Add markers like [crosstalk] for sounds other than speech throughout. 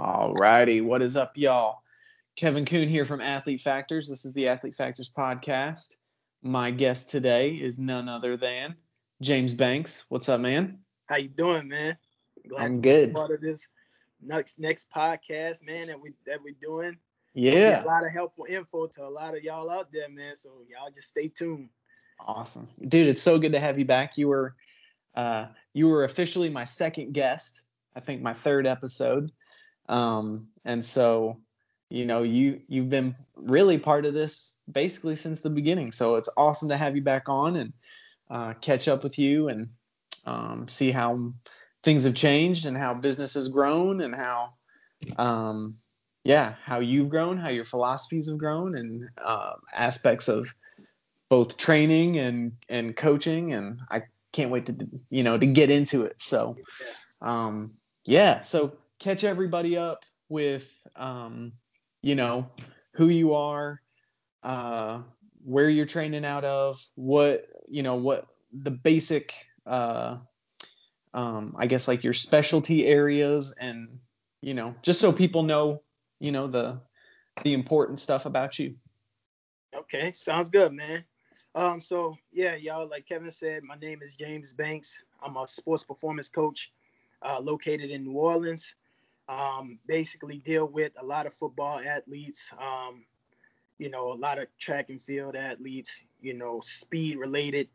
All righty. What is up, y'all? Kevin Kuhn here from Athlete Factors. This is the Athlete Factors podcast. My guest today is none other than James Banks. What's up, man? How you doing, man? Glad I'm good. Part of this next next podcast, man, that we that we're doing. Yeah. A lot of helpful info to a lot of y'all out there, man. So y'all just stay tuned. Awesome, dude. It's so good to have you back. You were uh, you were officially my second guest. I think my third episode. Um, and so, you know, you you've been really part of this basically since the beginning. So it's awesome to have you back on and uh, catch up with you and um, see how things have changed and how business has grown and how um, yeah how you've grown how your philosophies have grown and uh, aspects of both training and and coaching. And i can't wait to you know to get into it. So um yeah. So catch everybody up with, um, you know, who you are, uh, where you're training out of, what, you know, what the basic, uh, um, I guess like your specialty areas and, you know, just so people know, you know, the, the important stuff about you. Okay. Sounds good, man. Um, so yeah, y'all, like Kevin said, my name is James Banks. I'm a sports performance coach uh, located in New Orleans um, basically deal with a lot of football athletes, um, you know, a lot of track and field athletes, you know, speed related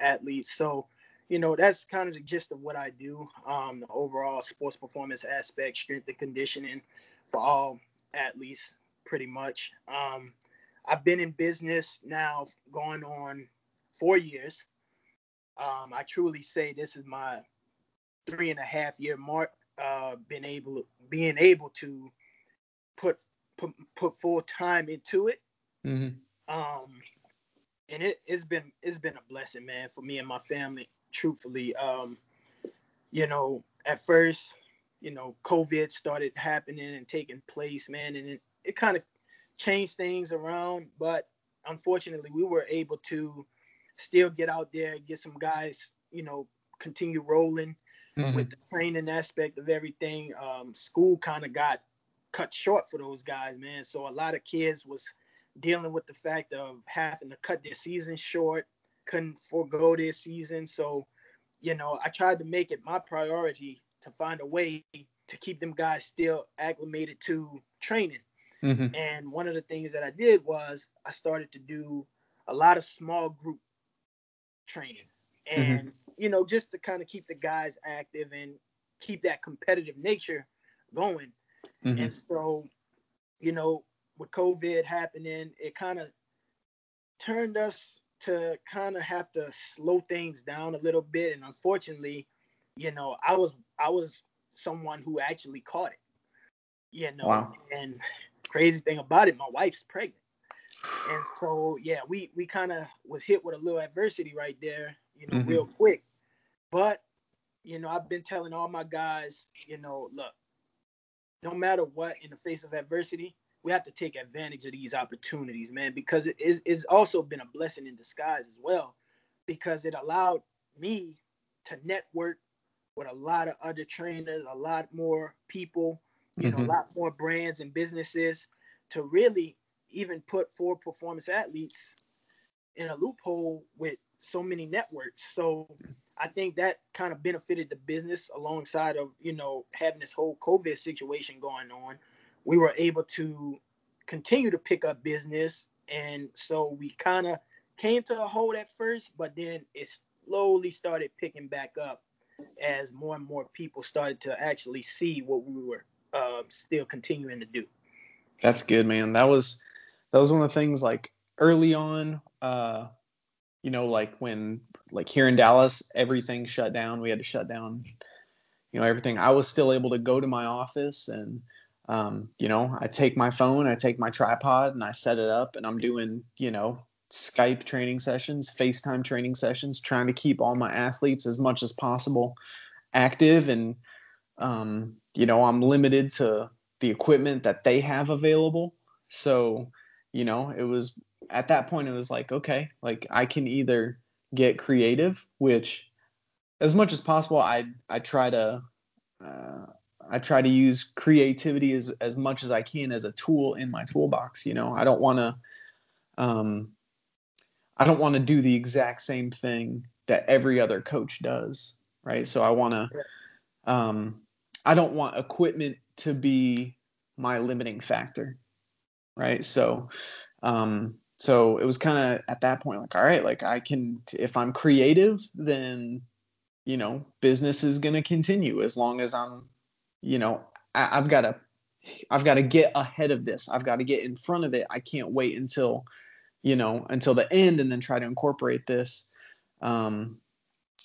athletes. So, you know, that's kind of the gist of what I do. Um, the overall sports performance aspect, strength and conditioning for all athletes, pretty much. Um, I've been in business now going on four years. Um, I truly say this is my three and a half year mark uh, been able being able to put put, put full time into it. Mm-hmm. Um, and it, it's been it's been a blessing, man, for me and my family. Truthfully, um, you know, at first, you know, COVID started happening and taking place, man, and it, it kind of changed things around. But unfortunately, we were able to still get out there, get some guys, you know, continue rolling mm-hmm. with the training aspect of everything. Um, school kind of got cut short for those guys, man. So a lot of kids was dealing with the fact of having to cut their season short, couldn't forego their season. So, you know, I tried to make it my priority to find a way to keep them guys still acclimated to training. Mm-hmm. And one of the things that I did was I started to do a lot of small group training. Mm-hmm. And mm-hmm you know, just to kind of keep the guys active and keep that competitive nature going. Mm-hmm. And so, you know, with COVID happening, it kind of turned us to kind of have to slow things down a little bit. And unfortunately, you know, I was I was someone who actually caught it. You know, wow. and [laughs] crazy thing about it, my wife's pregnant. And so yeah, we we kind of was hit with a little adversity right there, you know, mm-hmm. real quick. But, you know, I've been telling all my guys, you know, look, no matter what, in the face of adversity, we have to take advantage of these opportunities, man, because it is it's also been a blessing in disguise as well, because it allowed me to network with a lot of other trainers, a lot more people, you mm-hmm. know, a mm-hmm. lot more brands and businesses to really even put four performance athletes in a loophole with so many networks. So I think that kind of benefited the business alongside of, you know, having this whole COVID situation going on. We were able to continue to pick up business. And so we kind of came to a hold at first, but then it slowly started picking back up as more and more people started to actually see what we were uh, still continuing to do. That's good, man. That was that was one of the things like early on, uh, you know, like when like here in Dallas, everything shut down. We had to shut down, you know, everything. I was still able to go to my office and, um, you know, I take my phone, I take my tripod, and I set it up, and I'm doing, you know, Skype training sessions, FaceTime training sessions, trying to keep all my athletes as much as possible active. And, um, you know, I'm limited to the equipment that they have available. So, you know, it was at that point, it was like, okay, like I can either get creative, which as much as possible, I I try to uh, I try to use creativity as as much as I can as a tool in my toolbox. You know, I don't want to um, I don't want to do the exact same thing that every other coach does, right? So I want to um, I don't want equipment to be my limiting factor, right? So um, so it was kind of at that point like all right, like I can if I'm creative, then you know business is going to continue as long as I'm you know I, I've got to I've got to get ahead of this. I've got to get in front of it. I can't wait until you know, until the end and then try to incorporate this um,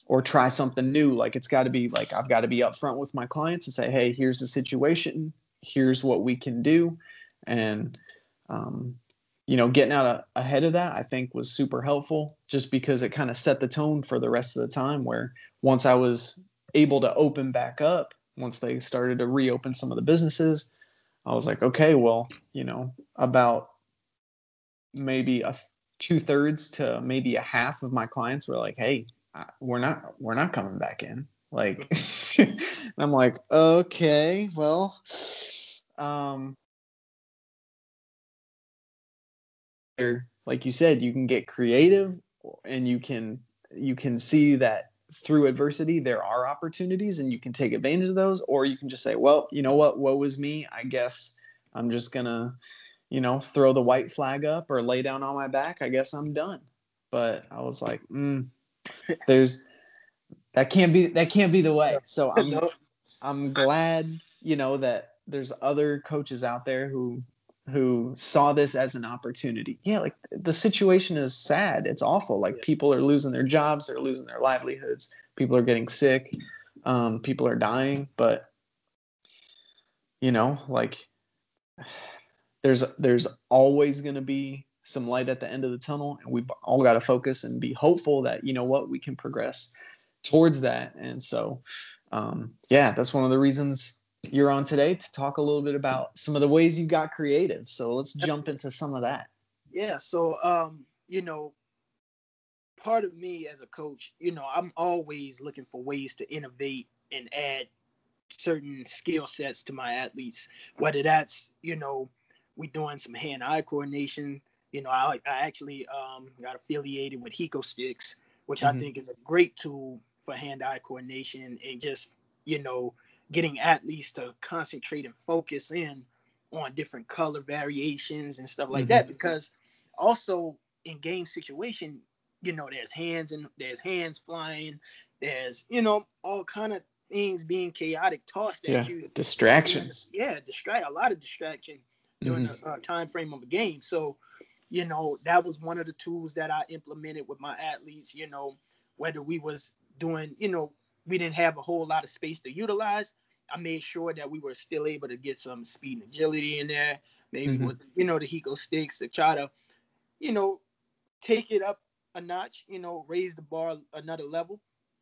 or try something new. Like it's got to be like I've got to be upfront with my clients and say, hey, here's the situation, here's what we can do, and um, you know, getting out ahead of that I think was super helpful just because it kind of set the tone for the rest of the time. Where once I was able to open back up, once they started to reopen some of the businesses, I was like, okay, well, you know, about maybe a two thirds to maybe a half of my clients were like, "Hey, we're not we're not coming back in." Like, [laughs] I'm like, okay, well, um, like you said, you can get creative and you can you can see that through adversity there are opportunities and you can take advantage of those, or you can just say, well, you know what, woe is me. I guess I'm just gonna you know, throw the white flag up or lay down on my back, I guess I'm done. But I was like, mm, there's that can't be that can't be the way. So [laughs] I'm I'm glad, you know, that there's other coaches out there who who saw this as an opportunity. Yeah, like the situation is sad. It's awful. Like people are losing their jobs, they're losing their livelihoods, people are getting sick, um, people are dying, but you know, like there's there's always going to be some light at the end of the tunnel and we've all got to focus and be hopeful that you know what we can progress towards that and so um, yeah that's one of the reasons you're on today to talk a little bit about some of the ways you got creative so let's jump into some of that yeah so um you know part of me as a coach you know i'm always looking for ways to innovate and add certain skill sets to my athletes whether that's you know we doing some hand-eye coordination. You know, I, I actually um, got affiliated with Hicosticks, which mm-hmm. I think is a great tool for hand-eye coordination and just you know getting athletes to concentrate and focus in on different color variations and stuff like mm-hmm. that. Because also in game situation, you know, there's hands and there's hands flying, there's you know all kind of things being chaotic tossed at yeah, you. Distractions. Yeah, distract a lot of distraction during mm-hmm. the uh, time frame of a game. So, you know, that was one of the tools that I implemented with my athletes. You know, whether we was doing, you know, we didn't have a whole lot of space to utilize. I made sure that we were still able to get some speed and agility in there. Maybe mm-hmm. with you know the Hicosticks to try to, you know, take it up a notch. You know, raise the bar another level.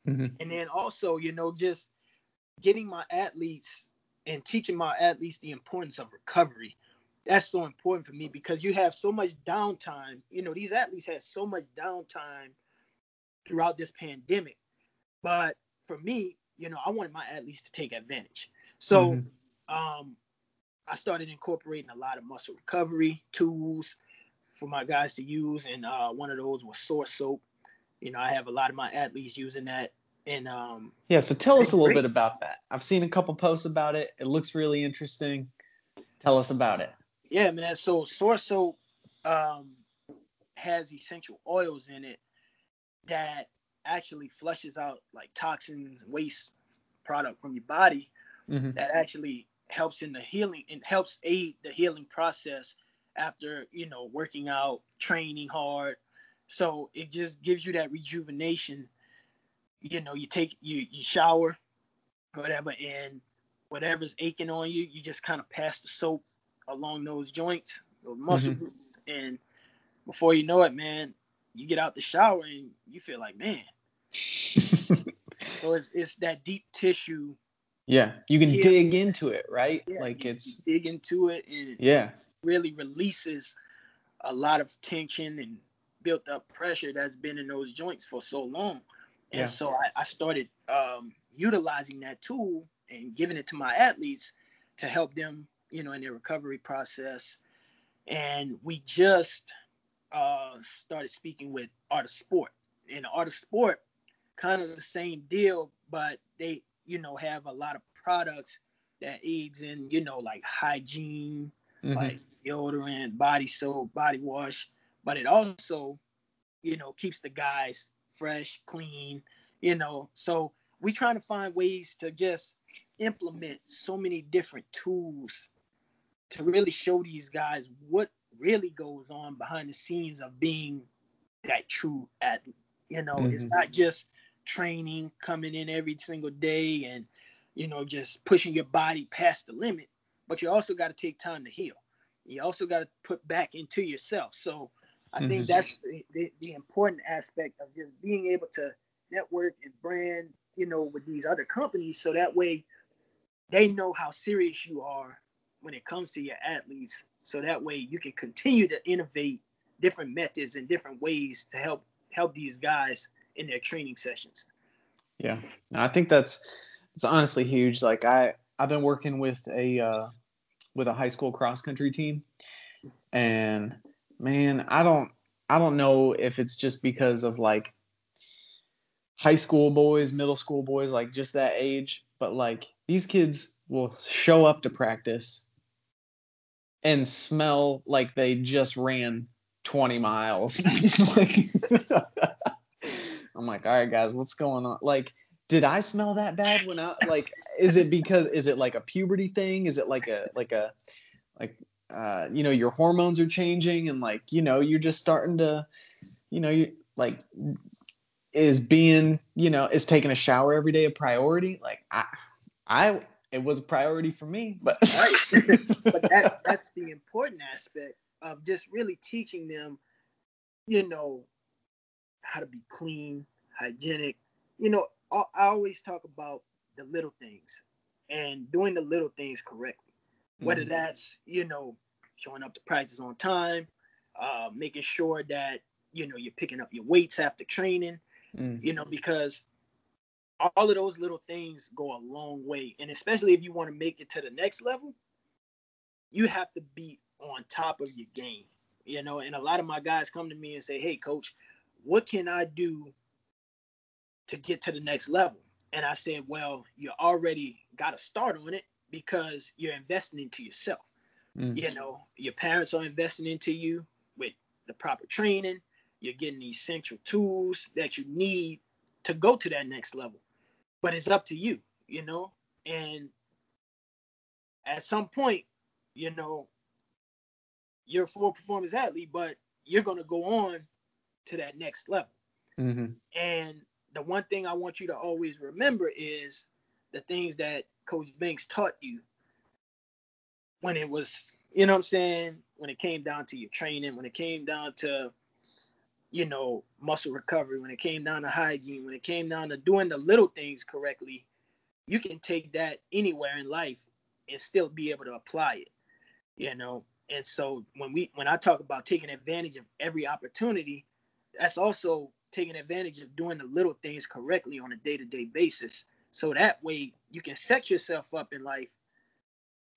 Mm-hmm. And then also, you know, just getting my athletes and teaching my athletes the importance of recovery that's so important for me because you have so much downtime. You know, these athletes had so much downtime throughout this pandemic. But for me, you know, I wanted my athletes to take advantage. So mm-hmm. um, I started incorporating a lot of muscle recovery tools for my guys to use, and uh, one of those was Source Soap. You know, I have a lot of my athletes using that. And um, yeah, so tell us a little great. bit about that. I've seen a couple posts about it. It looks really interesting. Tell us about it yeah, man. So Source Soap um, has essential oils in it that actually flushes out like toxins, waste product from your body mm-hmm. that actually helps in the healing and helps aid the healing process after you know working out, training hard. So it just gives you that rejuvenation. You know, you take you you shower, whatever, and whatever's aching on you, you just kind of pass the soap along those joints, those muscle mm-hmm. groups, and before you know it, man, you get out the shower and you feel like, man. so it's it's that deep tissue. Yeah, you can dig into it, right? Yeah, like it's dig into it and yeah, really releases a lot of tension and built up pressure that's been in those joints for so long. And yeah. so I, I started um, utilizing that tool and giving it to my athletes to help them, you know, in their recovery process. And we just uh, started speaking with Art of Sport. And Art of Sport, kind of the same deal, but they, you know, have a lot of products that aids in, you know, like hygiene, mm-hmm. like deodorant, body soap, body wash, but it also, you know, keeps the guys fresh, clean, you know. So we trying to find ways to just implement so many different tools to really show these guys what really goes on behind the scenes of being that true athlete. You know, mm-hmm. it's not just training, coming in every single day and, you know, just pushing your body past the limit, but you also got to take time to heal. You also got to put back into yourself. So I mm-hmm. think that's the, the, the important aspect of just being able to network and brand, you know, with these other companies so that way they know how serious you are when it comes to your athletes. So that way you can continue to innovate different methods and different ways to help help these guys in their training sessions. Yeah, I think that's it's honestly huge. Like I I've been working with a uh, with a high school cross country team, and man, I don't I don't know if it's just because of like high school boys, middle school boys, like just that age, but like these kids will show up to practice and smell like they just ran 20 miles. [laughs] I'm like, all right, guys, what's going on? Like, did I smell that bad when I like? Is it because is it like a puberty thing? Is it like a like a like uh you know your hormones are changing and like you know you're just starting to you know you like is being you know is taking a shower every day a priority? Like I I it was a priority for me, but right. [laughs] but that that's the important aspect of just really teaching them, you know, how to be clean, hygienic. You know, I, I always talk about the little things and doing the little things correctly. Mm-hmm. Whether that's, you know, showing up to practice on time, uh, making sure that, you know, you're picking up your weights after training, mm. you know, because all of those little things go a long way. And especially if you want to make it to the next level, you have to be on top of your game. You know, and a lot of my guys come to me and say, Hey, coach, what can I do to get to the next level? And I said, Well, you already got a start on it because you're investing into yourself. Mm. You know, your parents are investing into you with the proper training. You're getting the essential tools that you need to go to that next level. But it's up to you, you know. And at some point, you know, you're a full performance athlete, but you're gonna go on to that next level. Mm-hmm. And the one thing I want you to always remember is the things that Coach Banks taught you when it was, you know what I'm saying, when it came down to your training, when it came down to, you know, muscle recovery, when it came down to hygiene, when it came down to doing the little things correctly, you can take that anywhere in life and still be able to apply it. You know, and so when we when I talk about taking advantage of every opportunity, that's also taking advantage of doing the little things correctly on a day-to-day basis. So that way you can set yourself up in life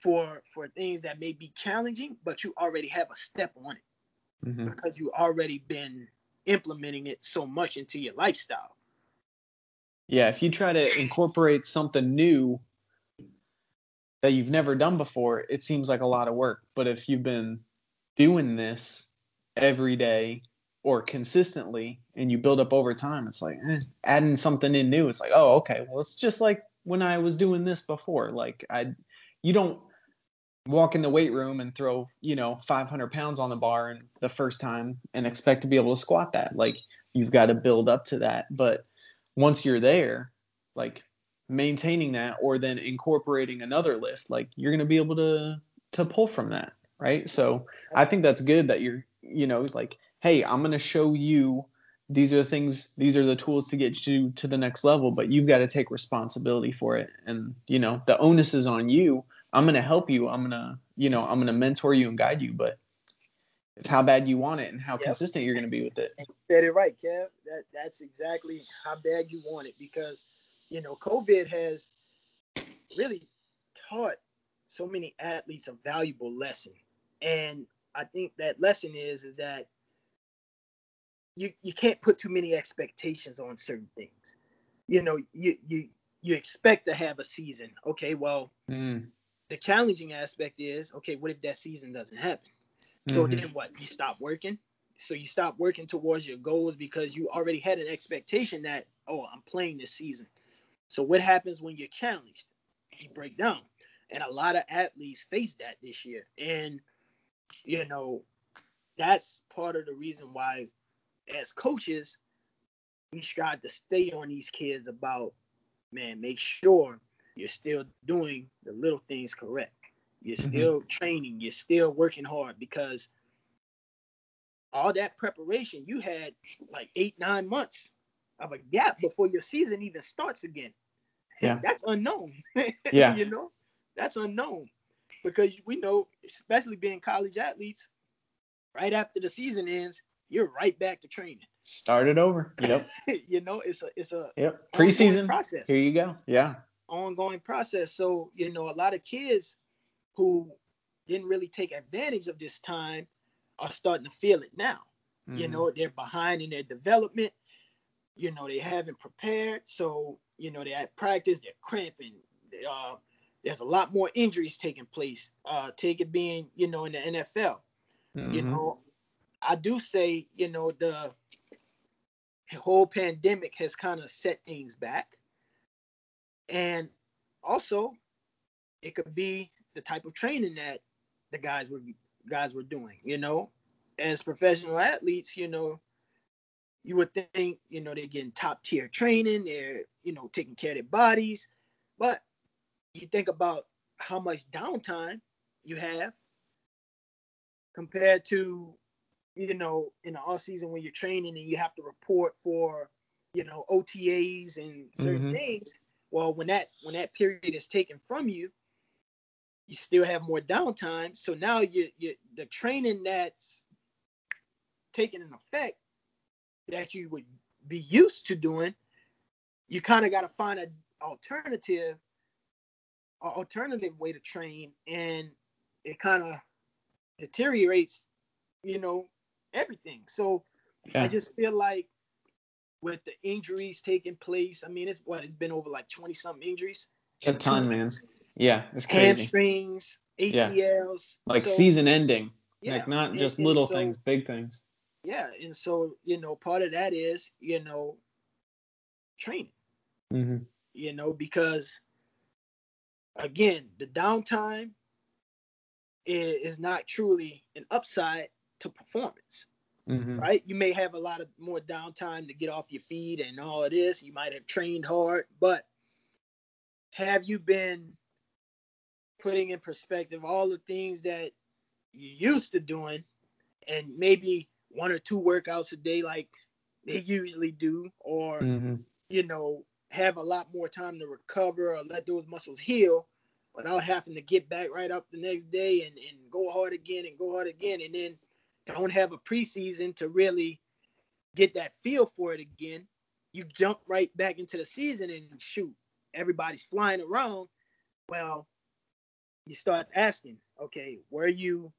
for for things that may be challenging, but you already have a step on it mm-hmm. because you already been implementing it so much into your lifestyle. Yeah, if you try to incorporate something new that you've never done before, it seems like a lot of work. But if you've been doing this every day or consistently and you build up over time, it's like eh, adding something in new. It's like, oh, okay, well, it's just like when I was doing this before. Like I, you don't walk in the weight room and throw, you know, 500 pounds on the bar and the first time and expect to be able to squat that. Like you've got to build up to that. But once you're there, like maintaining that or then incorporating another lift like you're going to be able to to pull from that right so i think that's good that you're you know like hey i'm going to show you these are the things these are the tools to get you to the next level but you've got to take responsibility for it and you know the onus is on you i'm going to help you i'm going to you know i'm going to mentor you and guide you but it's how bad you want it and how yep. consistent you're going to be with it. You said it right, Kev. That that's exactly how bad you want it because you know, COVID has really taught so many athletes a valuable lesson. And I think that lesson is, is that you you can't put too many expectations on certain things. You know, you you you expect to have a season. Okay, well, Mm. The challenging aspect is, okay, what if that season doesn't happen? So Mhm. then what? You stop working. So you stop working towards your goals because you already had an expectation that, oh, I'm playing this season. So what happens when you're challenged? You break down. And a lot of athletes face that this year. And you know, that's part of the reason why as coaches, we strive to stay on these kids about, man, make sure you're still doing the little things correct. You're Mhm. still training, you're still working hard because all that preparation, you had like eight, nine months of a gap before your season even starts again. [laughs] Yeah. That's unknown. [laughs] Yeah. you know, that's unknown because we know, especially being college athletes, right after the season ends, you're right back to training. Start it over. Yep. [laughs] you know, it's a it's a Yep. Preseason. process. Here you go. Yeah. Ongoing process. So, you know, a lot of kids who didn't really take advantage of this time are starting to feel it now. You Mhm. know, they're behind in their development. You know, they haven't prepared. So, you know, they're at practice, they're cramping. Uh, there's a lot more injuries taking place. Uh, take it being, you know, in the NFL. You Mhm. know, I do say, you know, the whole pandemic has kind of set things back. And also, it could be the type of training that the guys were guys were doing, you know. As professional athletes, you know, you would think, you know, they're getting top tier training, they're, you know, taking care of their bodies. But you think about how much downtime you have compared to, you know, in the off season when you're training and you have to report for, you know, OTAs and certain Mhm. things. Well, when that when that period is taken from you, you still have more downtime. So now you you the training that's taking an effect that you would be used to doing, you kind of got to find an alternative, a alternative way to train, and it kind of deteriorates, you know, everything. So Yeah. I just feel like with the injuries taking place, I mean, it's what it's been over like 20 something injuries. It's a ton, man. Yeah. It's crazy. Hamstrings, ACLs. Like So, season ending. yeah, Like not and- just and little so- things, big things. Yeah, and so you know, part of that is you know, training. Mm-hmm. You know, because again, the downtime is, is not truly an upside to performance. Hmm right? You may have a lot of more downtime to get off your feet and all of this. You might have trained hard, but have you been putting in perspective all the things that you used to doing and maybe one or two workouts a day like they usually do, or hmm you know, have a lot more time to recover or let those muscles heal without having to get back right up the next day and, and go hard again and go hard again and then don't have a preseason to really get that feel for it again. You jump right back into the season and shoot, everybody's flying around. Well, you start asking, okay, were you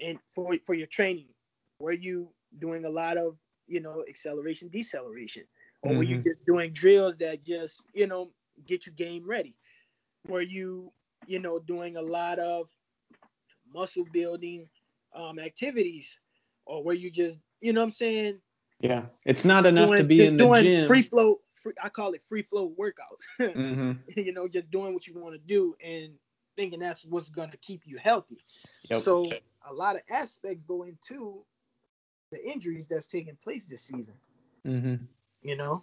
and for for your training? Were you doing a lot of, you know, acceleration, deceleration? Or were you Mhm. just doing drills that just, you know, get you game ready? Were you, you know, doing a lot of muscle building um, activities? Or where you just, you know what I'm saying? Yeah. It's not enough doing, to be just in the doing gym. free flow, free, I call it free flow workout. [laughs] hmm you know, just doing what you want to do and thinking that's what's going to keep you healthy. Yep. So a lot of aspects go into the injuries that's taking place this season. hmm You know,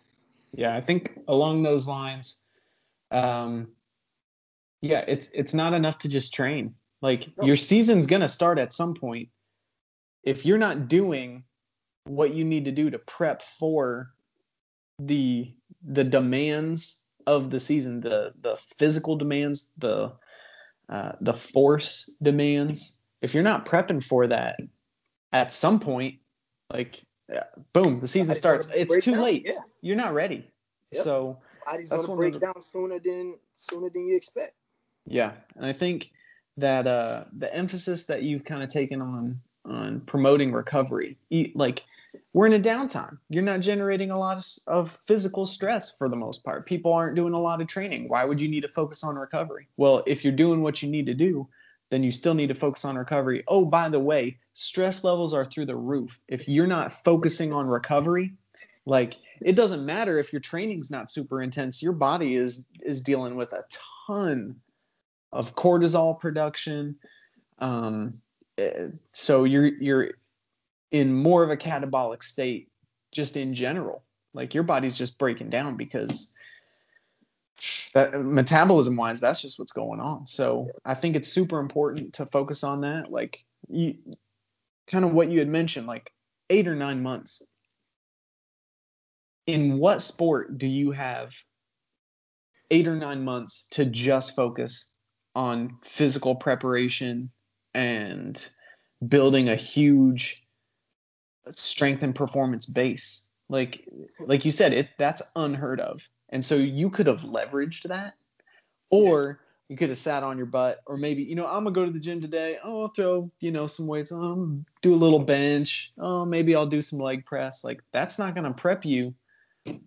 Yeah, I think along those lines, um, yeah, it's it's not enough to just train. Like No. your season's gonna start at some point. If you're not doing what you need to do to prep for the the demands of the season, the the physical demands, the uh, the force demands, if you're not prepping for that at some point, like yeah, boom, the season starts. It's too down. late Yeah. you're not ready. Yep. So body's gonna break the, down sooner than sooner than you expect. Yeah, and I think that uh, the emphasis that you've kind of taken on on promoting recovery, like we're in a downtime. You're not generating a lot of, of physical stress for the most part. People aren't doing a lot of training. Why would you need to focus on recovery? Well, if you're doing what you need to do, then you still need to focus on recovery. Oh, by the way, stress levels are through the roof. If you're not focusing on recovery, like it doesn't matter if your training's not super intense, your body is is dealing with a ton of cortisol production. Um, eh, so you're you're in more of a catabolic state just in general. Like your body's just breaking down because that metabolism wise, that's just what's going on. So I think it's super important to focus on that. Like you kind of what you had mentioned, like eight or nine months. In what sport do you have eight or nine months to just focus on physical preparation and building a huge strength and performance base. Like like you said, it that's unheard of. And so you could have leveraged that, or you could have sat on your butt, or maybe you know I'm gonna go to the gym today. Oh, I'll throw you know some weights. Um, do a little bench. Oh, maybe I'll do some leg press. Like that's not gonna prep you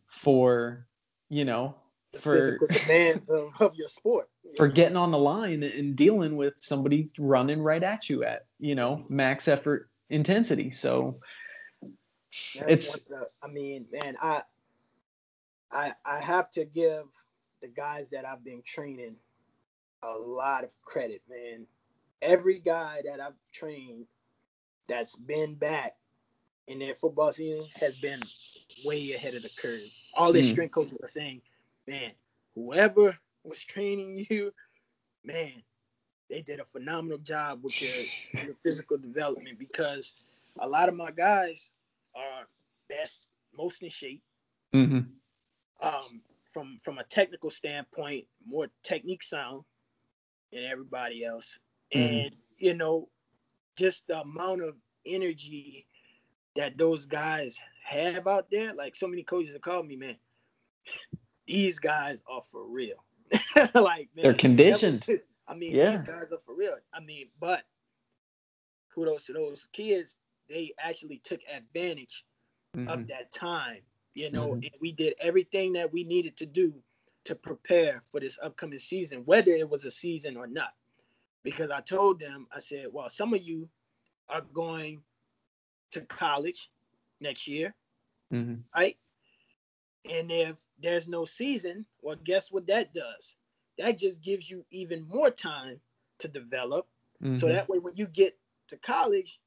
for you know for physical demands of, of your sport. [laughs] For getting on the line and dealing with somebody running right at you at you know max effort intensity. So that's it's. The, I mean, man, I, I, I have to give the guys that I've been training a lot of credit, man. Every guy that I've trained that's been back in their football season has been way ahead of the curve. All their mm. strength coaches are saying, man, whoever was training you, man, they did a phenomenal job with your, your [sighs] physical development because a lot of my guys are best, most in shape. Mm-hmm. Um, from from a technical standpoint, more technique sound than everybody else, mm-hmm. and you know, just the amount of energy that those guys have out there. Like so many coaches have called me, man. These guys are for real. [laughs] like man, they're conditioned. I mean, yeah. these guys are for real. I mean, but kudos to those kids they actually took advantage mm-hmm. of that time, you know, mm-hmm. and we did everything that we needed to do to prepare for this upcoming season, whether it was a season or not. Because I told them, I said, well, some of you are going to college next year, mm-hmm. right? And if there's no season, well, guess what that does? That just gives you even more time to develop. So mm-hmm. that way, when you get to college,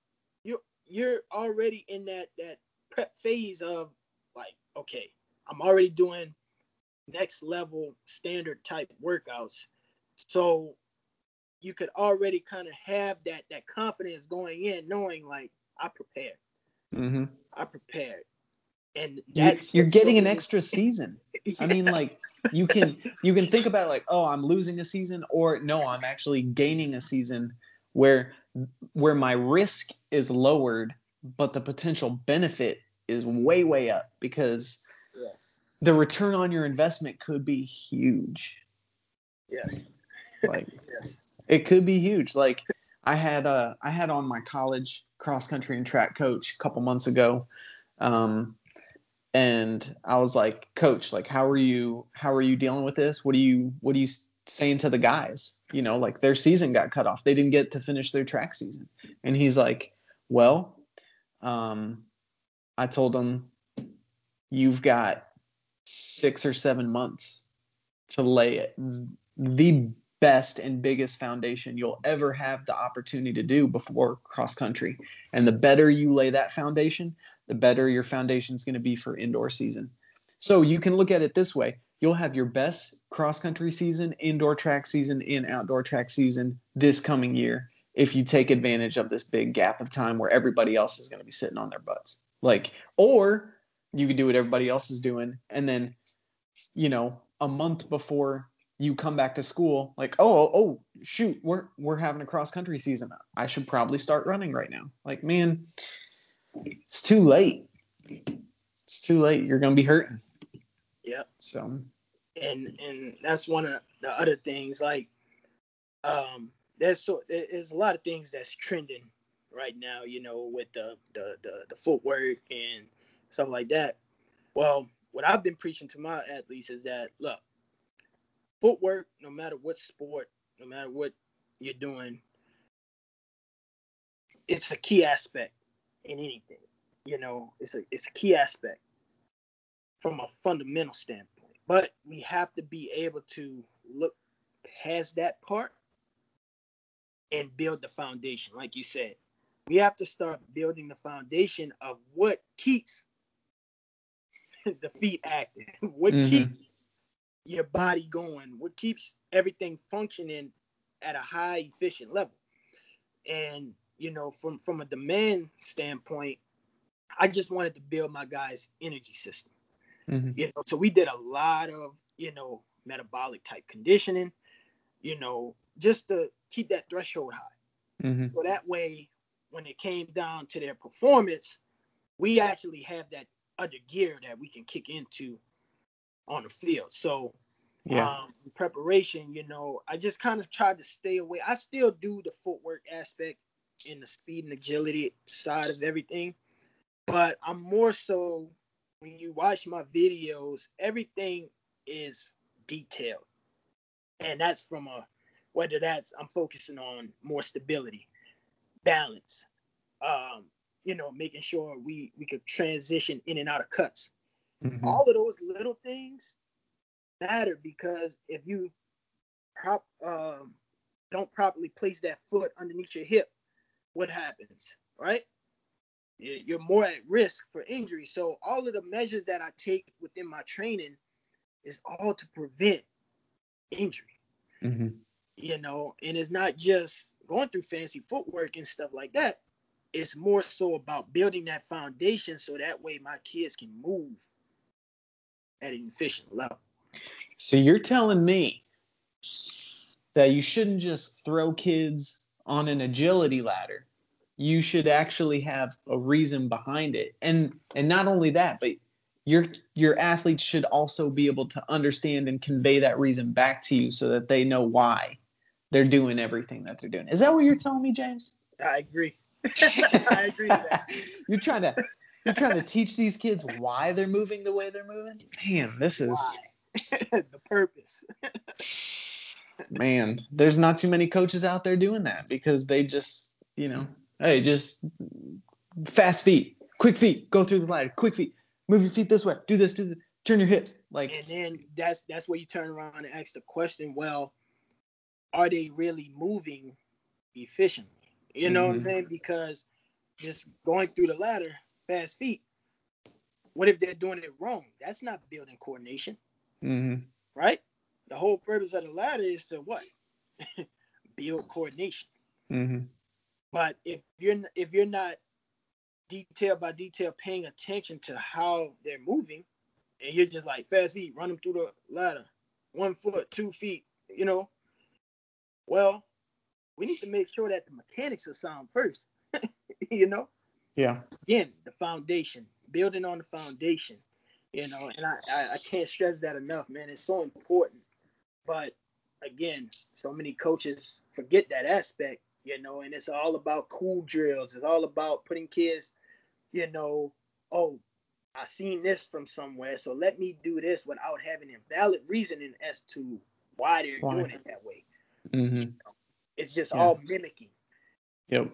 you're already in that that prep phase of like, okay, I'm already doing next level standard type workouts. So you could already kind of have that that confidence going in, knowing like I prepared. Mm-hmm. I prepared. And that's you're, you're getting so an extra season. yeah. [laughs] I mean, like you can you can think about like, oh, I'm losing a season, or no, I'm actually gaining a season where where my risk is lowered, but the potential benefit is way way up because yes. the return on your investment could be huge. Yes. Like [laughs] yes. It could be huge. Like I had uh I had on my college cross country and track coach a couple months ago. Um and I was like, "Coach, like how are you how are you dealing with this? What do you what do you saying to the guys, you know, like their season got cut off. They didn't get to finish their track season. And he's like, well, um, I told him, you've got six or seven months to lay it, the best and biggest foundation you'll ever have the opportunity to do before cross country. And the better you lay that foundation, the better your foundation is going to be for indoor season. So you can look at it this way you'll have your best cross country season, indoor track season, and outdoor track season this coming year if you take advantage of this big gap of time where everybody else is going to be sitting on their butts. Like, or you could do what everybody else is doing, and then, you know, a month before you come back to school, like, oh, oh, shoot, we're we're having a cross country season. I should probably start running right now. Like, man, it's too late. It's too late. You're gonna be hurting. Yeah. So and and that's one of the other things. Like, um, there's so there's a lot of things that's trending right now. You know, with the the the, the footwork and stuff like that. Well, what I've been preaching to my athletes is that look, footwork, no matter what sport, no matter what you're doing, it's a key aspect in anything. You know, it's a it's a key aspect from a fundamental standpoint. But we have to be able to look past that part and build the foundation, like you said. We have to start building the foundation of what keeps [laughs] the feet active, [laughs] what mm-hmm. keeps your body going, what keeps everything functioning at a high efficient level. And you know, from from a demand standpoint, I just wanted to build my guys' energy system. Mm-hmm. You know, so we did a lot of, you know, metabolic type conditioning, you know, just to keep that threshold high. Mm-hmm. So that way, when it came down to their performance, we actually have that other gear that we can kick into on the field. So, yeah. Um, preparation, you know, I just kind of tried to stay away. I still do the footwork aspect and the speed and agility side of everything, but I'm more so when you watch my videos, everything is detailed. And that's from a whether that's I'm focusing on more stability, balance, um, you know, making sure we we could transition in and out of cuts. Mm-hmm. All of those little things matter because if you prop um, don't properly place that foot underneath your hip, what happens, right? you're more at risk for injury. So all of the measures that I take within my training is all to prevent injury. Mm-hmm. You know, and it's not just going through fancy footwork and stuff like that. It's more so about building that foundation so that way my kids can move at an efficient level. So you're telling me that you shouldn't just throw kids on an agility ladder you should actually have a reason behind it. And and not only that, but your your athletes should also be able to understand and convey that reason back to you so that they know why they're doing everything that they're doing. Is that what you're telling me, James? I agree. [laughs] I agree with that. [laughs] you're trying to you're trying to teach these kids why they're moving the way they're moving? Man, this is [laughs] the purpose. [laughs] Man, there's not too many coaches out there doing that because they just, you know, Hey, just fast feet, quick feet, go through the ladder, quick feet, move your feet this way, do this, do this, turn your hips, like. And then that's that's where you turn around and ask the question, well, are they really moving efficiently? You know mm-hmm. what I'm mm-hmm. saying? Because just going through the ladder, fast feet. What if they're doing it wrong? That's not building coordination, mm-hmm. right? The whole purpose of the ladder is to what? [laughs] Build coordination. Mm-hmm. But if you're if you're not detail by detail paying attention to how they're moving, and you're just like fast feet, run them through the ladder, one foot, two feet, you know, well, we need to make sure that the mechanics are sound first, [laughs] you know. Yeah. Again, the foundation, building on the foundation, you know, and I, I, I can't stress that enough, man. It's so important. But again, so many coaches forget that aspect you know, and it's all about cool drills. It's all about putting kids, you know, oh, I seen this from somewhere, so let me do this without having a valid reasoning as to why they're why? doing it that way. Mm-hmm. You know, it's just yeah. all mimicking. Yep.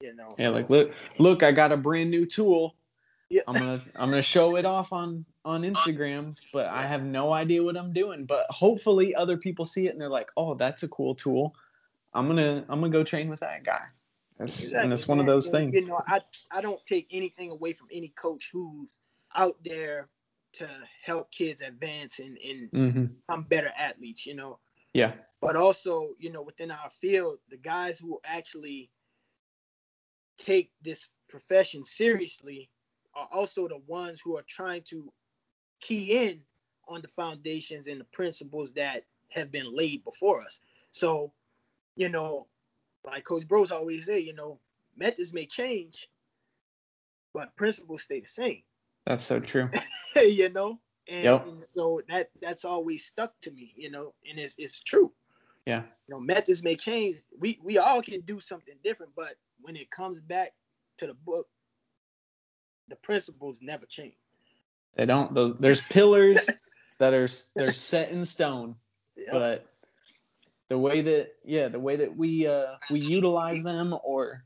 You know. Yeah, so. like look, look, I got a brand new tool. Yeah. I'm gonna I'm gonna show it off on on Instagram, but I have no idea what I'm doing. But hopefully other people see it and they're like, oh, that's a cool tool. I'm gonna I'm gonna go train with that guy. It's, exactly. And it's one of those and, things. You know, I I don't take anything away from any coach who's out there to help kids advance and and mm-hmm. become better athletes. You know. Yeah. But also, you know, within our field, the guys who actually take this profession seriously are also the ones who are trying to key in on the foundations and the principles that have been laid before us. So you know, like Coach Bros always say, you know, methods may change, but principles stay the same. That's so true. [laughs] you know, And, Yep. and so that that's always stuck to me, you know, and it's it's true. Yeah. You know, methods may change. We we all can do something different, but when it comes back to the book, the principles never change. They don't. Those, there's pillars [laughs] that are they're set in stone, Yep. but the way that yeah, the way that we uh we utilize them or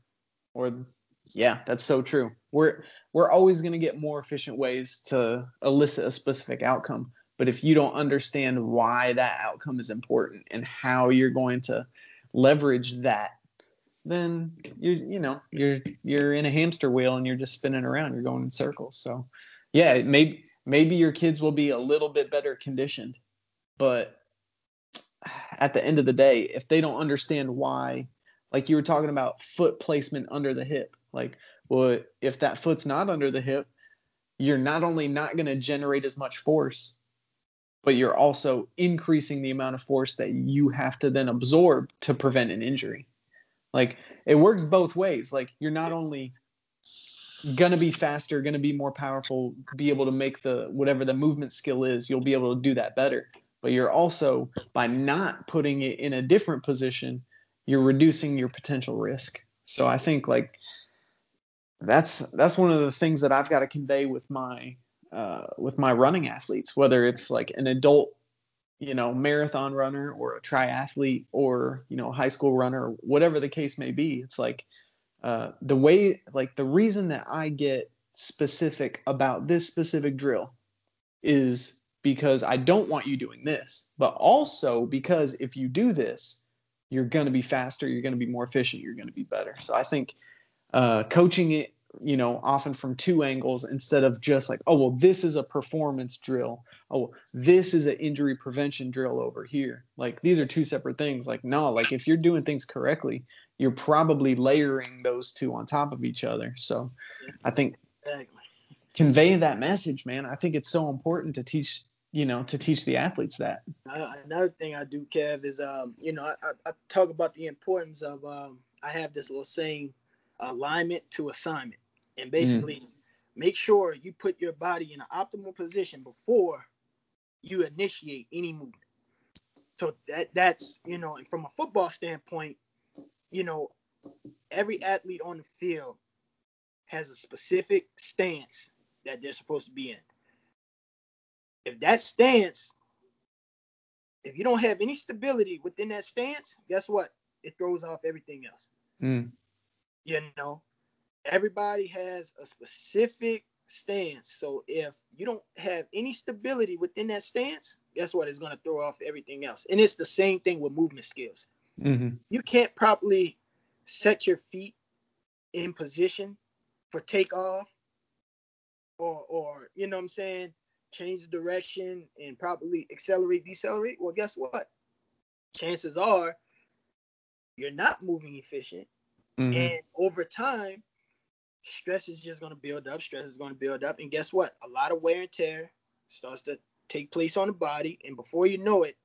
or yeah, that's so true. We're we're always going to get more efficient ways to elicit a specific outcome. But if you don't understand why that outcome is important and how you're going to leverage that, then you're you know you're you're in a hamster wheel and you're just spinning around. You're going in circles. So yeah, maybe maybe your kids will be a little bit better conditioned, but at the end of the day, if they don't understand why, like you were talking about foot placement under the hip, like well, if that foot's not under the hip, you're not only not going to generate as much force, but you're also increasing the amount of force that you have to then absorb to prevent an injury. Like it works both ways. Like you're not only gonna be faster, gonna be more powerful, be able to make the whatever the movement skill is, you'll be able to do that better. But you're also by not putting it in a different position, you're reducing your potential risk. So I think like that's that's one of the things that I've got to convey with my uh, with my running athletes, whether it's like an adult, you know, marathon runner or a triathlete or you know, high school runner, whatever the case may be. It's like uh, the way, like the reason that I get specific about this specific drill is because I don't want you doing this, but also because if you do this, you're going to be faster, you're going to be more efficient, you're going to be better. So I think uh, coaching it, you know, often from two angles instead of just like, oh, well, this is a performance drill. Oh, this is an injury prevention drill over here. Like these are two separate things. Like, no, like if you're doing things correctly, you're probably layering those two on top of each other. So I think Exactly. convey that message, man. I think it's so important to teach, you know, to teach the athletes that. Uh, another thing I do, Kev, is um, you know, I, I, I talk about the importance of um, I have this little saying, alignment to assignment, and basically make sure you put your body in an optimal position before you initiate any movement. So that that's you know, and from a football standpoint, you know, every athlete on the field has a specific stance that they're supposed to be in. If that stance if you don't have any stability within that stance, guess what? It throws off everything else. Mm. You know, everybody has a specific stance. So if you don't have any stability within that stance, guess what? It's going to throw off everything else. And it's the same thing with movement skills. hmm You can't properly set your feet in position for takeoff or or you know what I'm saying, change the direction and properly accelerate, decelerate. Well, guess what? Chances are you're not moving efficient. hmm And over time, stress is just going to build up. Stress is going to build up. And guess what? A lot of wear and tear starts to take place on the body. And before you know it,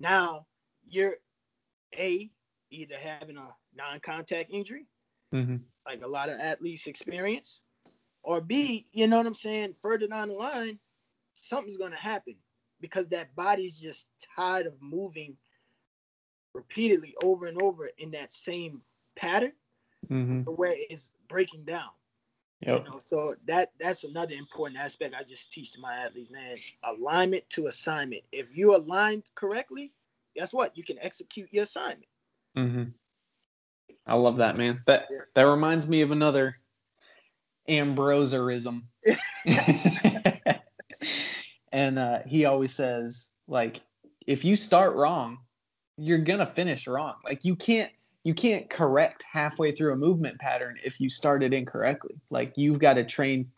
now you're A, either having a non contact injury, hmm like a lot of athletes experience, or B, you know what I'm saying? Further down the line, something's going to happen because that body's just tired of moving repeatedly over and over in that same pattern hmm where it's breaking down. Yep. You know, so that that's another important aspect I just teach to my athletes, man. Alignment to assignment. If you aligned correctly, guess what? You can execute your assignment. hmm I love that, man. That that reminds me of another Ambroserism. [laughs] and uh, he always says, like, if you start wrong, you're gonna finish wrong. Like you can't you can't correct halfway through a movement pattern if you started incorrectly. Like you've got to train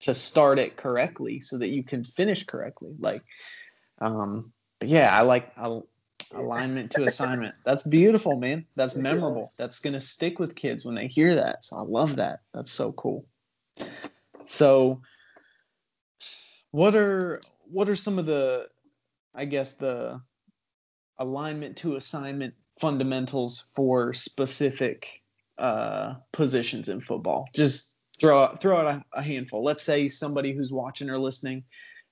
to start it correctly so that you can finish correctly. Like, um, but yeah, I like I, alignment to assignment. [laughs] That's beautiful, man. That's memorable. That's gonna stick with kids when they hear that. So I love that. That's so cool. So, what are what are some of the, I guess the alignment to assignment fundamentals for specific uh, positions in football? Just throw out throw out a, a handful. Let's say somebody who's watching or listening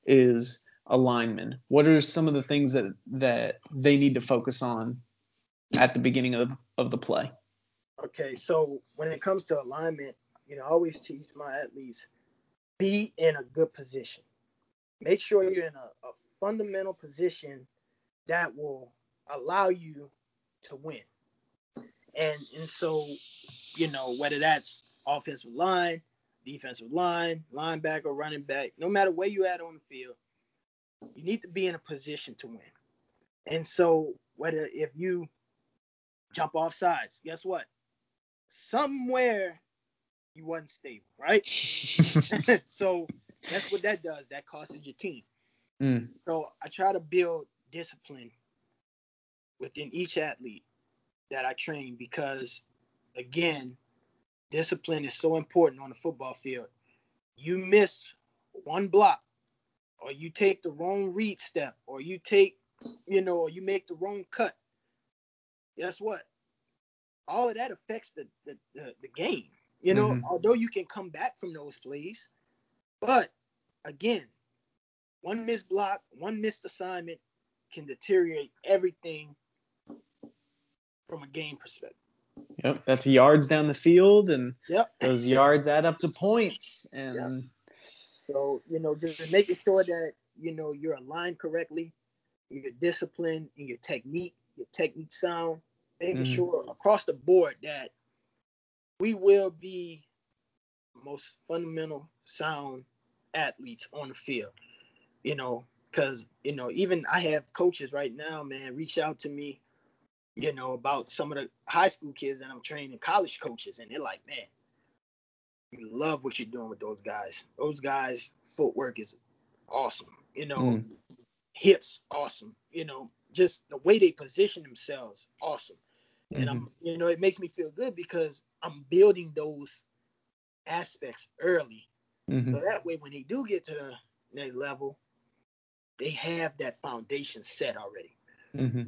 is a lineman? What are some of the things that that they need to focus on at the beginning of of the play? Okay, so when it comes to alignment, you know, I always teach my athletes be in a good position. Make sure you're in a, a fundamental position that will allow you to win. And and so, you know, whether that's offensive line, defensive line, linebacker, running back, no matter where you at on the field, you need to be in a position to win. And so whether if you jump off sides, guess what? Somewhere you wasn't stable, right? [laughs] [laughs] so that's what that does. That costs your team. Mm. So I try to build discipline within each athlete that I train because, again, discipline is so important on the football field. You miss one block, or you take the wrong read step, or you take, you know, or you make the wrong cut. Guess what? All of that affects the the, the, the game. You know, mm-hmm. although you can come back from those plays, but again, one missed block, one missed assignment can deteriorate everything from a game perspective. Yep, that's yards down the field, and yep. [laughs] those yards add up to points. And yep. so, you know, just making sure that you know you're aligned correctly, your discipline and your technique, your technique sound, making mm. sure across the board that we will be most fundamental sound athletes on the field. You know, because you know, even I have coaches right now, man, reach out to me, you know, about some of the high school kids that I'm training, college coaches, and they're like, man, you love what you're doing with those guys. Those guys' footwork is awesome. You know, mm. hips awesome. You know, just the way they position themselves, awesome. Mm-hmm. And I'm, mm-hmm. you know, it makes me feel good because I'm building those aspects early. Mm-hmm. So that way, when they do get to the next level, they have that foundation set already. Mm-hmm.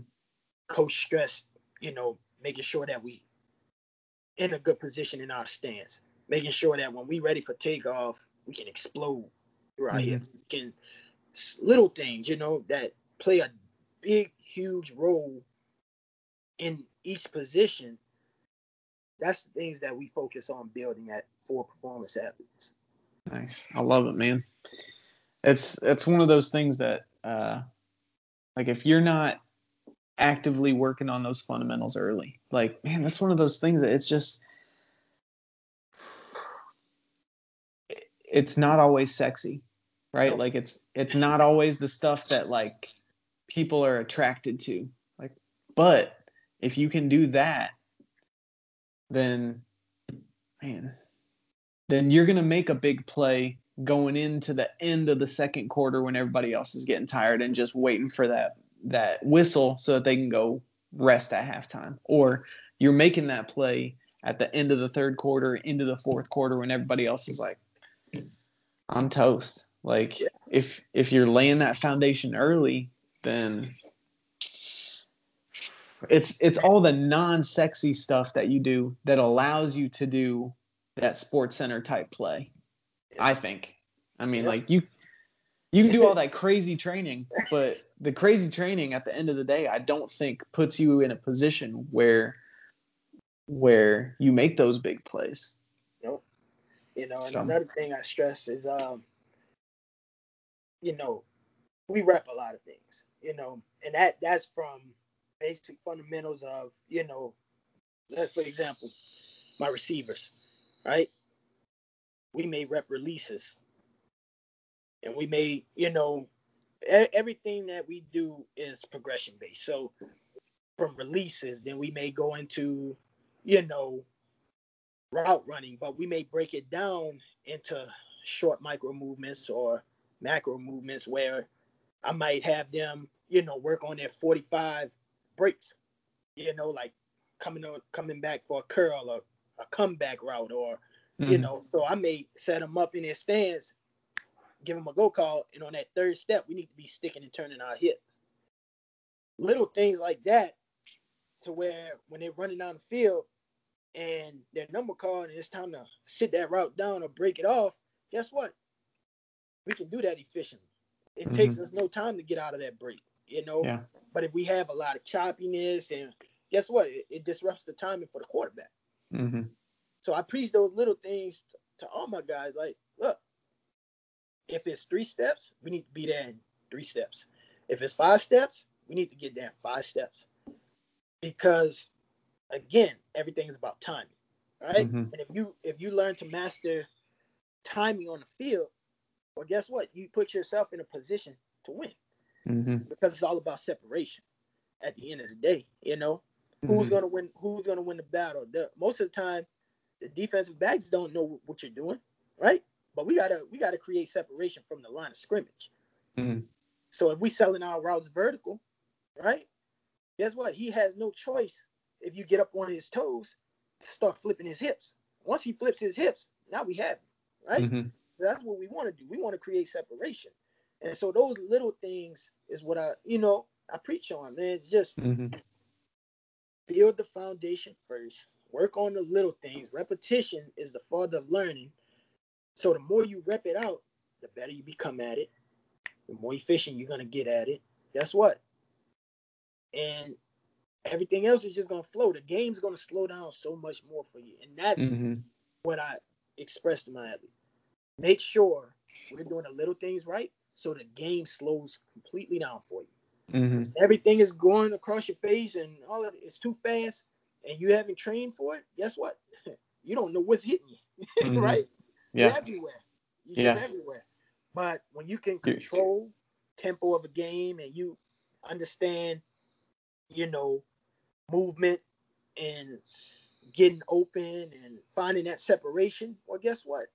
Coach stress, you know, making sure that we in a good position in our stance, making sure that when we ready for takeoff, we can explode right mm-hmm. here. We can little things, you know, that play a big, huge role in each position, that's the things that we focus on building at for performance athletes. Nice. I love it, man. It's it's one of those things that uh like if you're not actively working on those fundamentals early, like man, that's one of those things that it's just it's not always sexy, right? Like it's it's not always the stuff that like people are attracted to. Like but if you can do that, then man, then you're gonna make a big play going into the end of the second quarter when everybody else is getting tired and just waiting for that that whistle so that they can go rest at halftime. Or you're making that play at the end of the third quarter into the fourth quarter when everybody else is like, I'm toast. Like if if you're laying that foundation early, then it's it's all the non-sexy stuff that you do that allows you to do that SportsCenter type play. I think. I mean, like you you can do all that crazy training, but the crazy training at the end of the day, I don't think puts you in a position where where you make those big plays. Nope. You know, and so. another thing I stress is um, you know, we rep a lot of things, you know, and that that's from basic fundamentals of, you know, let's for example, my receivers, right? We may rep releases. And we may, you know, everything that we do is progression based. So from releases, then we may go into, you know, route running, but we may break it down into short micro movements or macro movements where I might have them, you know, work on their 45 breaks, you know, like coming on coming back for a curl or a comeback route or mm-hmm. you know, so I may set them up in their stance, give them a go call, and on that third step, we need to be sticking and turning our hips. Little things like that, to where when they're running down the field and their number called and it's time to sit that route down or break it off, guess what? We can do that efficiently. it mm-hmm. takes us no time to get out of that break, you know. Yeah. But if we have a lot of choppiness and guess what, it, it disrupts the timing for the quarterback. Mm-hmm. So I preach those little things to all my guys. Like, look, if it's three steps, we need to be there in three steps. If it's five steps, we need to get there in five steps. Because again, everything is about timing, right? Mm-hmm. And if you if you learn to master timing on the field, well, guess what? You put yourself in a position to win mm-hmm. because it's all about separation. At the end of the day, you know, mm-hmm. who's gonna win? Who's gonna win the battle? The, most of the time, the defensive backs don't know what you're doing, right? But we gotta we gotta create separation from the line of scrimmage. Mm-hmm. So if we selling our routes vertical, right? Guess what? He has no choice if you get up on his toes to start flipping his hips. Once he flips his hips, now we have him, right? Mm-hmm. That's what we want to do. We want to create separation. And so those little things is what I, you know, I preach on, man. It's just mm-hmm. build the foundation first. Work on the little things. Repetition is the father of learning. So the more you rep it out, the better you become at it. The more efficient you're gonna get at it. Guess what? And everything else is just gonna flow. The game's gonna slow down so much more for you. And that's mm-hmm. what I expressed to my athletes make sure we're doing the little things right so the game slows completely down for you. Mm-hmm. Everything is going across your face and all of it, it's too fast and you haven't trained for it. Guess what? [laughs] you don't know what's hitting you, [laughs] mm-hmm. right? Yeah. You're everywhere. You're yeah. everywhere. But when you can control tempo of a game and you understand, you know, movement and getting open and finding that separation, well, guess what?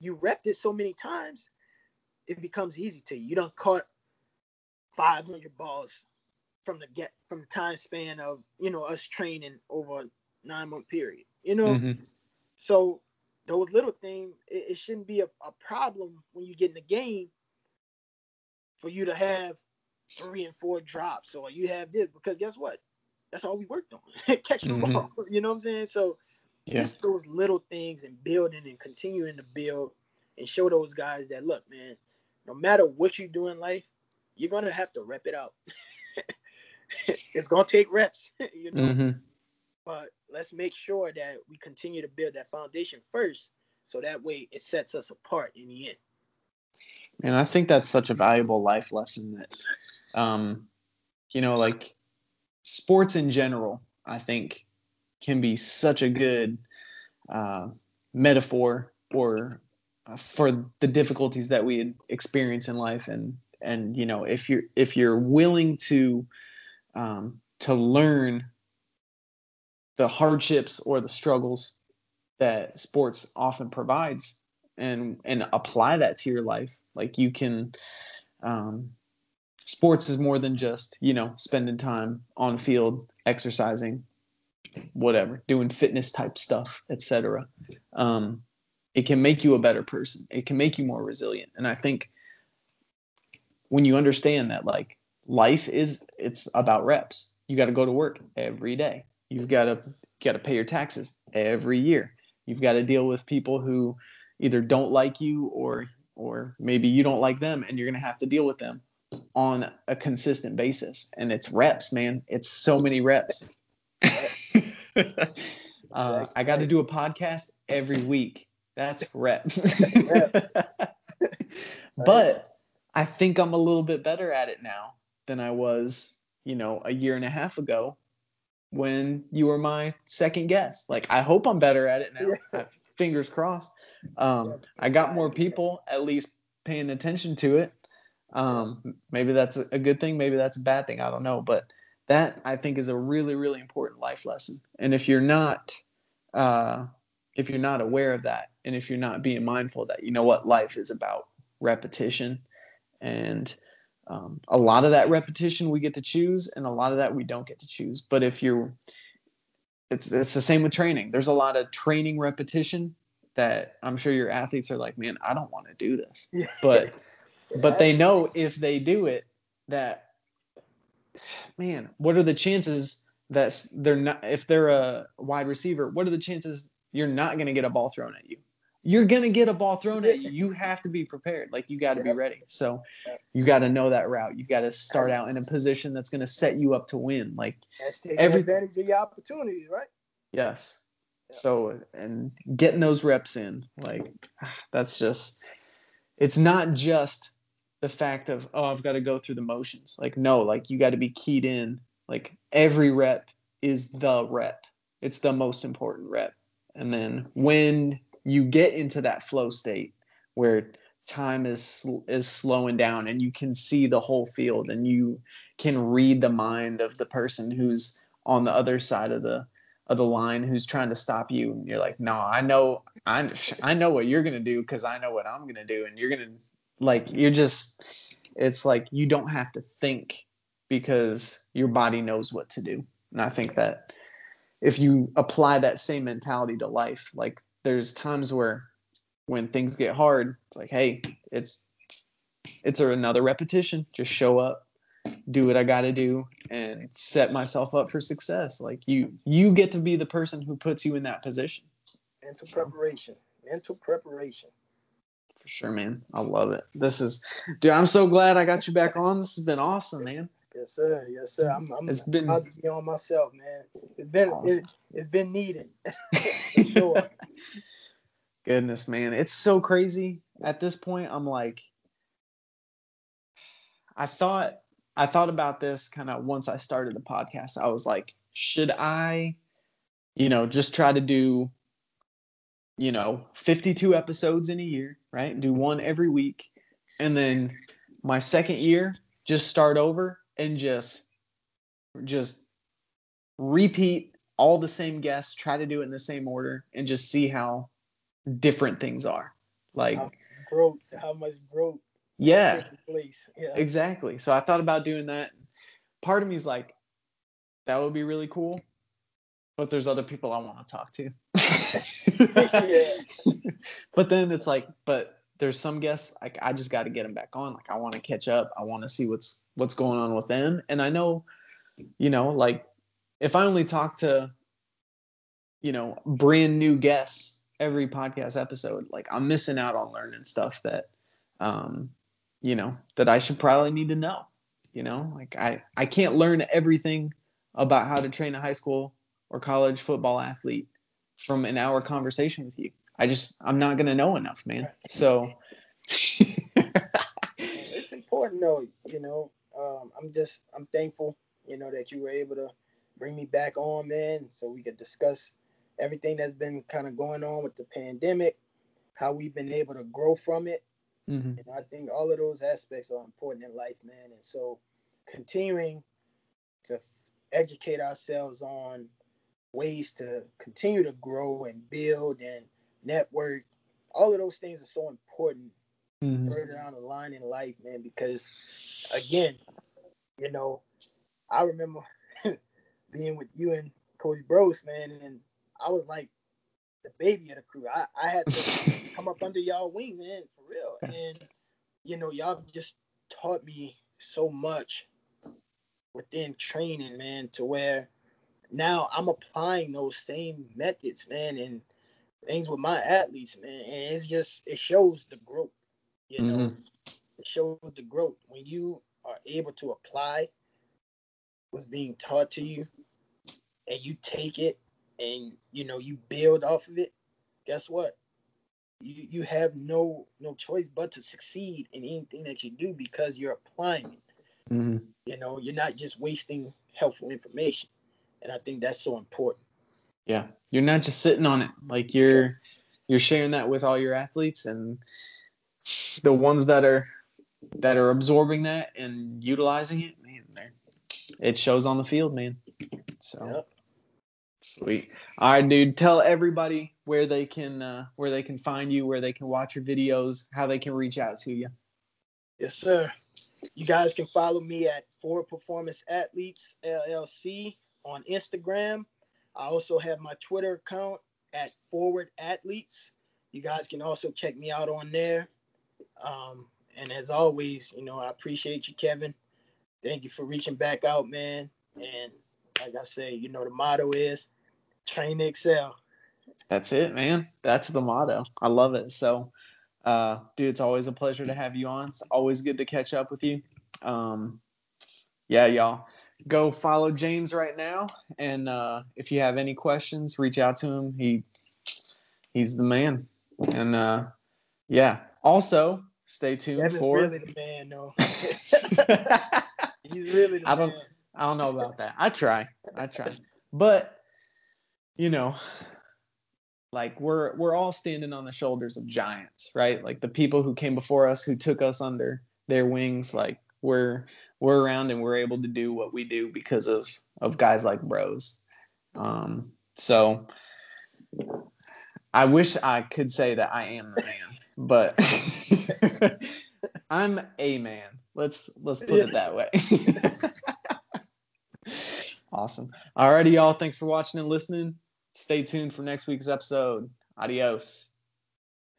you repped it so many times, it becomes easy to you. You don't caught 500 balls from the get from the time span of you know us training over a nine month period. You know, mm-hmm. so those little things it, it shouldn't be a, a problem when you get in the game for you to have three and four drops or you have this because guess what? That's all we worked on. [laughs] Catching the mm-hmm. ball. You know what I'm saying? So yeah. just those little things and building and continuing to build and show those guys that look, man, no matter what you do in life, you're gonna have to rep it out. [laughs] it's gonna take reps, [laughs] you know. Mm-hmm. But let's make sure that we continue to build that foundation first, so that way it sets us apart in the end. And I think that's such a valuable life lesson that, um, you know, like sports in general, I think can be such a good uh, metaphor or uh, for the difficulties that we experience in life and and you know if you're if you're willing to um, to learn the hardships or the struggles that sports often provides and and apply that to your life like you can um, sports is more than just you know spending time on field exercising whatever, doing fitness type stuff, etc. Um, it can make you a better person. It can make you more resilient. And I think when you understand that, like life is, it's about reps. You got to go to work every day. You've got to got to pay your taxes every year. You've got to deal with people who either don't like you or or maybe you don't like them, and you're gonna have to deal with them on a consistent basis. And it's reps, man. It's so many reps. [laughs] uh, I got to do a podcast every week. That's reps. [laughs] [laughs] but I think I'm a little bit better at it now than I was, you know, a year and a half ago when you were my second guest. Like, I hope I'm better at it now. Yeah. [laughs] Fingers crossed. Um, I got more people at least paying attention to it. Um, maybe that's a good thing. Maybe that's a bad thing. I don't know. But that I think is a really really important life lesson. And if you're not uh, if you're not aware of that, and if you're not being mindful that, you know what life is about repetition, and um, a lot of that repetition we get to choose, and a lot of that we don't get to choose. But if you're it's it's the same with training. There's a lot of training repetition that I'm sure your athletes are like, man, I don't want to do this, but [laughs] but they know if they do it that man, what are the chances that they're not if they're a wide receiver? What are the chances you're not going to get a ball thrown at you? You're gonna get a ball thrown at you. [laughs] You have to be prepared. Like you got to be ready. So you got to know that route. You got to start out in a position that's gonna set you up to win. Like every, advantage of your opportunities, right? Yes. So and getting those reps in, like [sighs] that's just it's not just the fact of oh I've got to go through the motions. Like no, like you got to be keyed in. Like every rep is the rep. It's the most important rep. And then when you get into that flow state where time is is slowing down and you can see the whole field and you can read the mind of the person who's on the other side of the of the line who's trying to stop you. And you're like no i know i, I know what you're going to do because i know what i'm going to do. And you're going to like you're just it's like you don't have to think because your body knows what to do. And i think that if you apply that same mentality to life like there's times where when things get hard it's like hey it's it's another repetition just show up do what I got to do and set myself up for success. Like you, you get to be the person who puts you in that position. Mental so. preparation. Mental preparation. For sure, man. I love it. This is, dude. I'm so glad I got you back on. This has been awesome, man. Yes, sir. Yes, sir. I'm, I'm it's been, to be on myself, man. It's been, awesome. it, has been needed. [laughs] sure. Goodness, man. It's so crazy. At this point, I'm like, I thought I thought about this kind of once I started the podcast. I was like, should I, you know, just try to do, you know, 52 episodes in a year, right? Do one every week. And then my second year, just start over and just, just repeat all the same guests, try to do it in the same order and just see how different things are. Like, how growth, how much growth yeah. yeah. Exactly. So I thought about doing that. Part of me is like, that would be really cool. But there's other people I want to talk to. [laughs] [laughs] but then it's like, but there's some guests like I just got to get them back on. Like I want to catch up. I want to see what's what's going on with them. And I know, you know, like if I only talk to, you know, brand new guests every podcast episode, like I'm missing out on learning stuff that um, you know, that I should probably need to know. You know, like I, I can't learn everything about how to train a high school or college football athlete from an hour conversation with you. I just I'm not gonna know enough, man. So [laughs] it's important though, you know. Um, I'm just I'm thankful, you know, that you were able to bring me back on, man, so we could discuss everything that's been kind of going on with the pandemic, how we've been able to grow from it, Mm-hmm. And I think all of those aspects are important in life, man. And so continuing to f- educate ourselves on ways to continue to grow and build and network, all of those things are so important mm-hmm. further down the line in life, man, because again, you know, I remember [laughs] being with you and Coach Bros, man, and I was like the baby of the crew. I, I had to [laughs] come up under y'all wing, man, for real. And you know, y'all just taught me so much within training, man, to where now I'm applying those same methods, man, and things with my athletes, man. And it's just it shows the growth, you know. Mm-hmm. It shows the growth when you are able to apply what's being taught to you and you take it and you know you build off of it guess what you, you have no no choice but to succeed in anything that you do because you're applying it. Mm-hmm. You know, you're not just wasting helpful information, and I think that's so important. Yeah, you're not just sitting on it. Like you're you're sharing that with all your athletes, and the ones that are that are absorbing that and utilizing it, man, it shows on the field, man. So. Yep. Sweet. All right, dude. Tell everybody where they can uh, where they can find you, where they can watch your videos, how they can reach out to you. Yes, sir. You guys can follow me at Forward Performance Athletes LLC on Instagram. I also have my Twitter account at Forward Athletes. You guys can also check me out on there. Um, and as always, you know, I appreciate you, Kevin. Thank you for reaching back out, man. And like I say, you know, the motto is train to excel. That's it, man. That's the motto. I love it. So, uh, dude, it's always a pleasure to have you on. It's always good to catch up with you. Um, yeah, y'all go follow James right now. And uh, if you have any questions, reach out to him. He he's the man. And uh, yeah. Also, stay tuned Devin's for. really the man, though. [laughs] he's really the [laughs] I don't. man. I don't know about that. I try. I try. But you know, like we're we're all standing on the shoulders of giants, right? Like the people who came before us, who took us under their wings. Like we're we're around and we're able to do what we do because of of guys like bros. Um, so I wish I could say that I am the man, but [laughs] I'm a man. Let's let's put it that way. [laughs] awesome. Alrighty, y'all. Thanks for watching and listening. Stay tuned for next week's episode. Adios.